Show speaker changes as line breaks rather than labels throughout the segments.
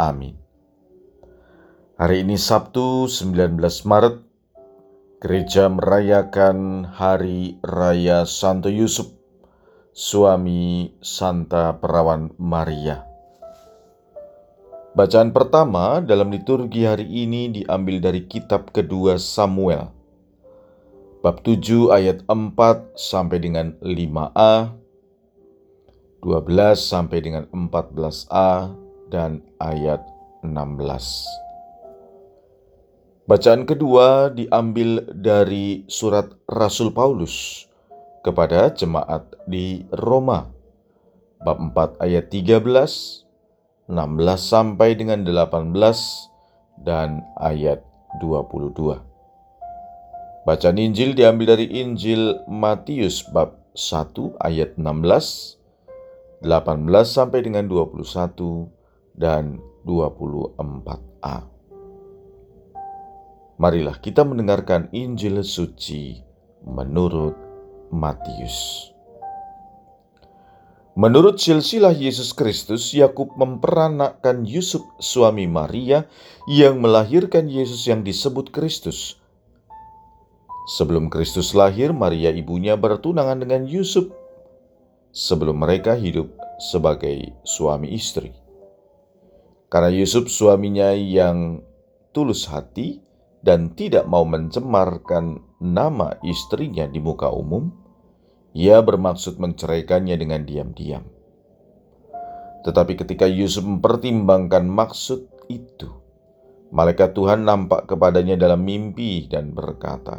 Amin. Hari ini Sabtu 19 Maret, gereja merayakan Hari Raya Santo Yusuf, suami Santa Perawan Maria. Bacaan pertama dalam liturgi hari ini diambil dari kitab kedua Samuel, bab 7 ayat 4 sampai dengan 5a, 12 sampai dengan 14a, dan ayat 16. Bacaan kedua diambil dari surat Rasul Paulus kepada jemaat di Roma, bab 4 ayat 13, 16 sampai dengan 18, dan ayat 22. Bacaan Injil diambil dari Injil Matius bab 1 ayat 16, 18 sampai dengan 21, dan 24a. Marilah kita mendengarkan Injil suci menurut Matius. Menurut silsilah Yesus Kristus, Yakub memperanakkan Yusuf suami Maria yang melahirkan Yesus yang disebut Kristus. Sebelum Kristus lahir, Maria ibunya bertunangan dengan Yusuf sebelum mereka hidup sebagai suami istri. Karena Yusuf suaminya yang tulus hati dan tidak mau mencemarkan nama istrinya di muka umum, ia bermaksud menceraikannya dengan diam-diam. Tetapi ketika Yusuf mempertimbangkan maksud itu, malaikat Tuhan nampak kepadanya dalam mimpi dan berkata,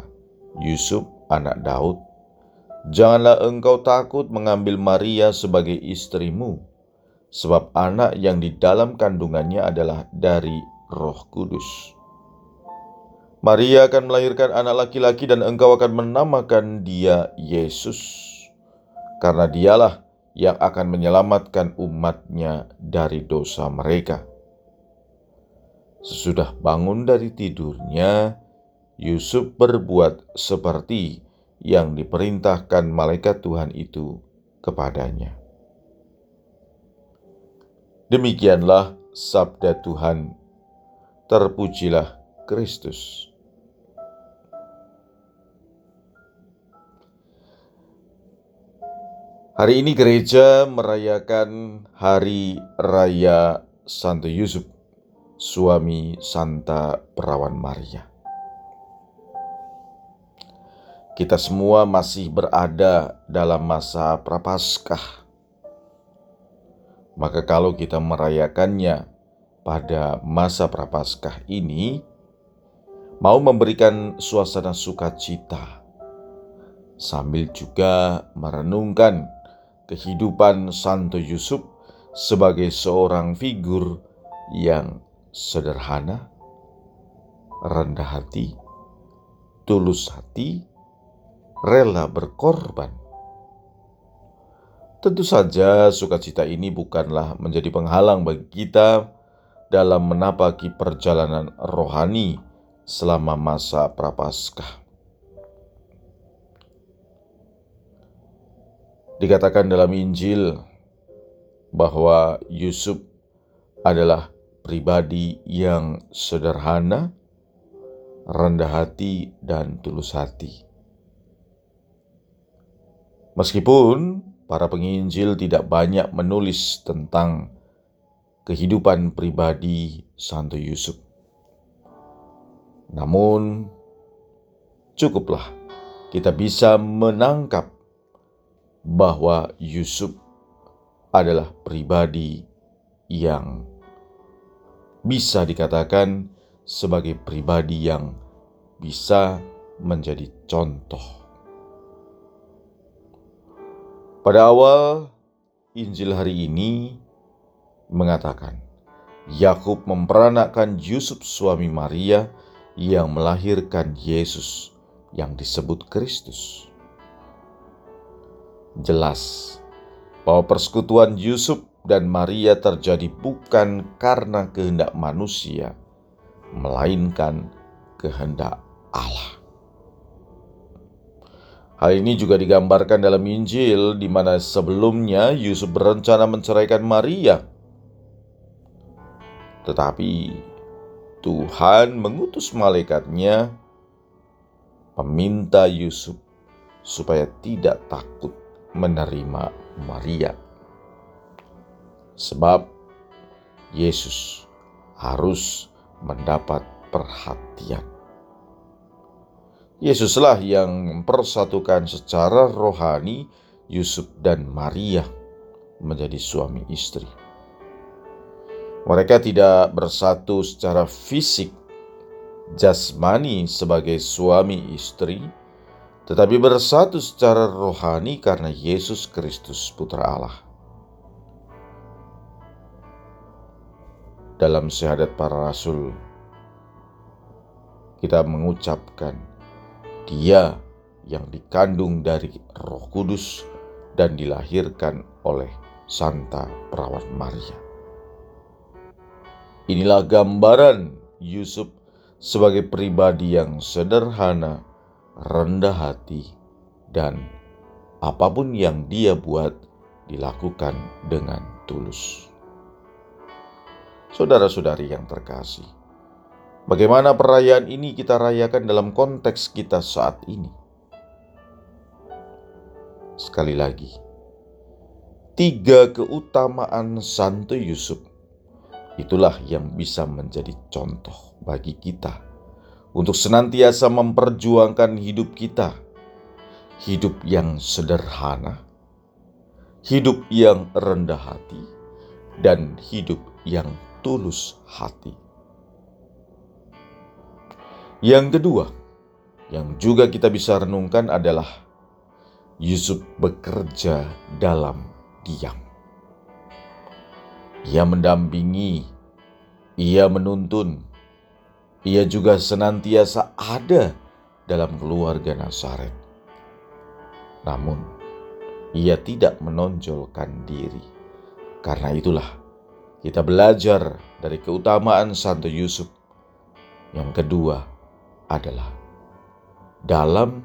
"Yusuf, anak Daud, janganlah engkau takut mengambil Maria sebagai istrimu." Sebab anak yang di dalam kandungannya adalah dari Roh Kudus. Maria akan melahirkan anak laki-laki, dan engkau akan menamakan dia Yesus, karena dialah yang akan menyelamatkan umatnya dari dosa mereka. Sesudah bangun dari tidurnya, Yusuf berbuat seperti yang diperintahkan malaikat Tuhan itu kepadanya. Demikianlah sabda Tuhan. Terpujilah Kristus. Hari ini gereja merayakan Hari Raya Santo Yusuf, suami Santa Perawan Maria. Kita semua masih berada dalam masa Prapaskah maka kalau kita merayakannya pada masa Prapaskah ini, mau memberikan suasana sukacita, sambil juga merenungkan kehidupan Santo Yusuf sebagai seorang figur yang sederhana, rendah hati, tulus hati, rela berkorban Tentu saja sukacita ini bukanlah menjadi penghalang bagi kita dalam menapaki perjalanan rohani selama masa Prapaskah. Dikatakan dalam Injil bahwa Yusuf adalah pribadi yang sederhana, rendah hati, dan tulus hati. Meskipun para penginjil tidak banyak menulis tentang kehidupan pribadi Santo Yusuf. Namun, cukuplah kita bisa menangkap bahwa Yusuf adalah pribadi yang bisa dikatakan sebagai pribadi yang bisa menjadi contoh pada awal Injil hari ini mengatakan Yakub memperanakkan Yusuf suami Maria yang melahirkan Yesus yang disebut Kristus. Jelas bahwa persekutuan Yusuf dan Maria terjadi bukan karena kehendak manusia, melainkan kehendak Allah. Hal ini juga digambarkan dalam Injil di mana sebelumnya Yusuf berencana menceraikan Maria. Tetapi Tuhan mengutus malaikatnya meminta Yusuf supaya tidak takut menerima Maria. Sebab Yesus harus mendapat perhatian. Yesuslah yang mempersatukan secara rohani Yusuf dan Maria menjadi suami istri. Mereka tidak bersatu secara fisik, jasmani sebagai suami istri, tetapi bersatu secara rohani karena Yesus Kristus, Putra Allah. Dalam syahadat para rasul, kita mengucapkan dia yang dikandung dari Roh Kudus dan dilahirkan oleh Santa Perawat Maria. Inilah gambaran Yusuf sebagai pribadi yang sederhana, rendah hati, dan apa pun yang dia buat dilakukan dengan tulus. Saudara-saudari yang terkasih, Bagaimana perayaan ini kita rayakan dalam konteks kita saat ini? Sekali lagi, tiga keutamaan Santo Yusuf itulah yang bisa menjadi contoh bagi kita untuk senantiasa memperjuangkan hidup kita, hidup yang sederhana, hidup yang rendah hati, dan hidup yang tulus hati. Yang kedua, yang juga kita bisa renungkan adalah Yusuf bekerja dalam diam. Ia mendampingi, ia menuntun, ia juga senantiasa ada dalam keluarga Nazaret. Namun, ia tidak menonjolkan diri. Karena itulah kita belajar dari keutamaan Santo Yusuf. Yang kedua, adalah dalam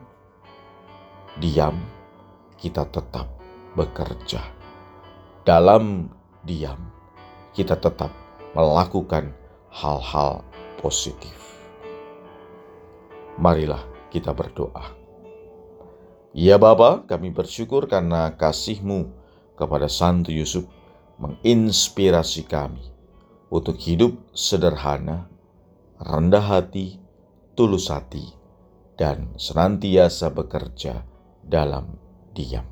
diam kita tetap bekerja. Dalam diam kita tetap melakukan hal-hal positif. Marilah kita berdoa. Ya Bapa, kami bersyukur karena kasih-Mu kepada Santo Yusuf menginspirasi kami untuk hidup sederhana, rendah hati, tulus hati, dan senantiasa bekerja dalam diam.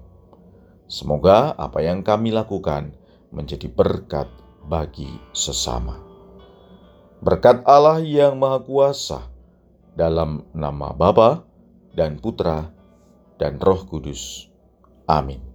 Semoga apa yang kami lakukan menjadi berkat bagi sesama. Berkat Allah yang Maha Kuasa dalam nama Bapa dan Putra dan Roh Kudus. Amin.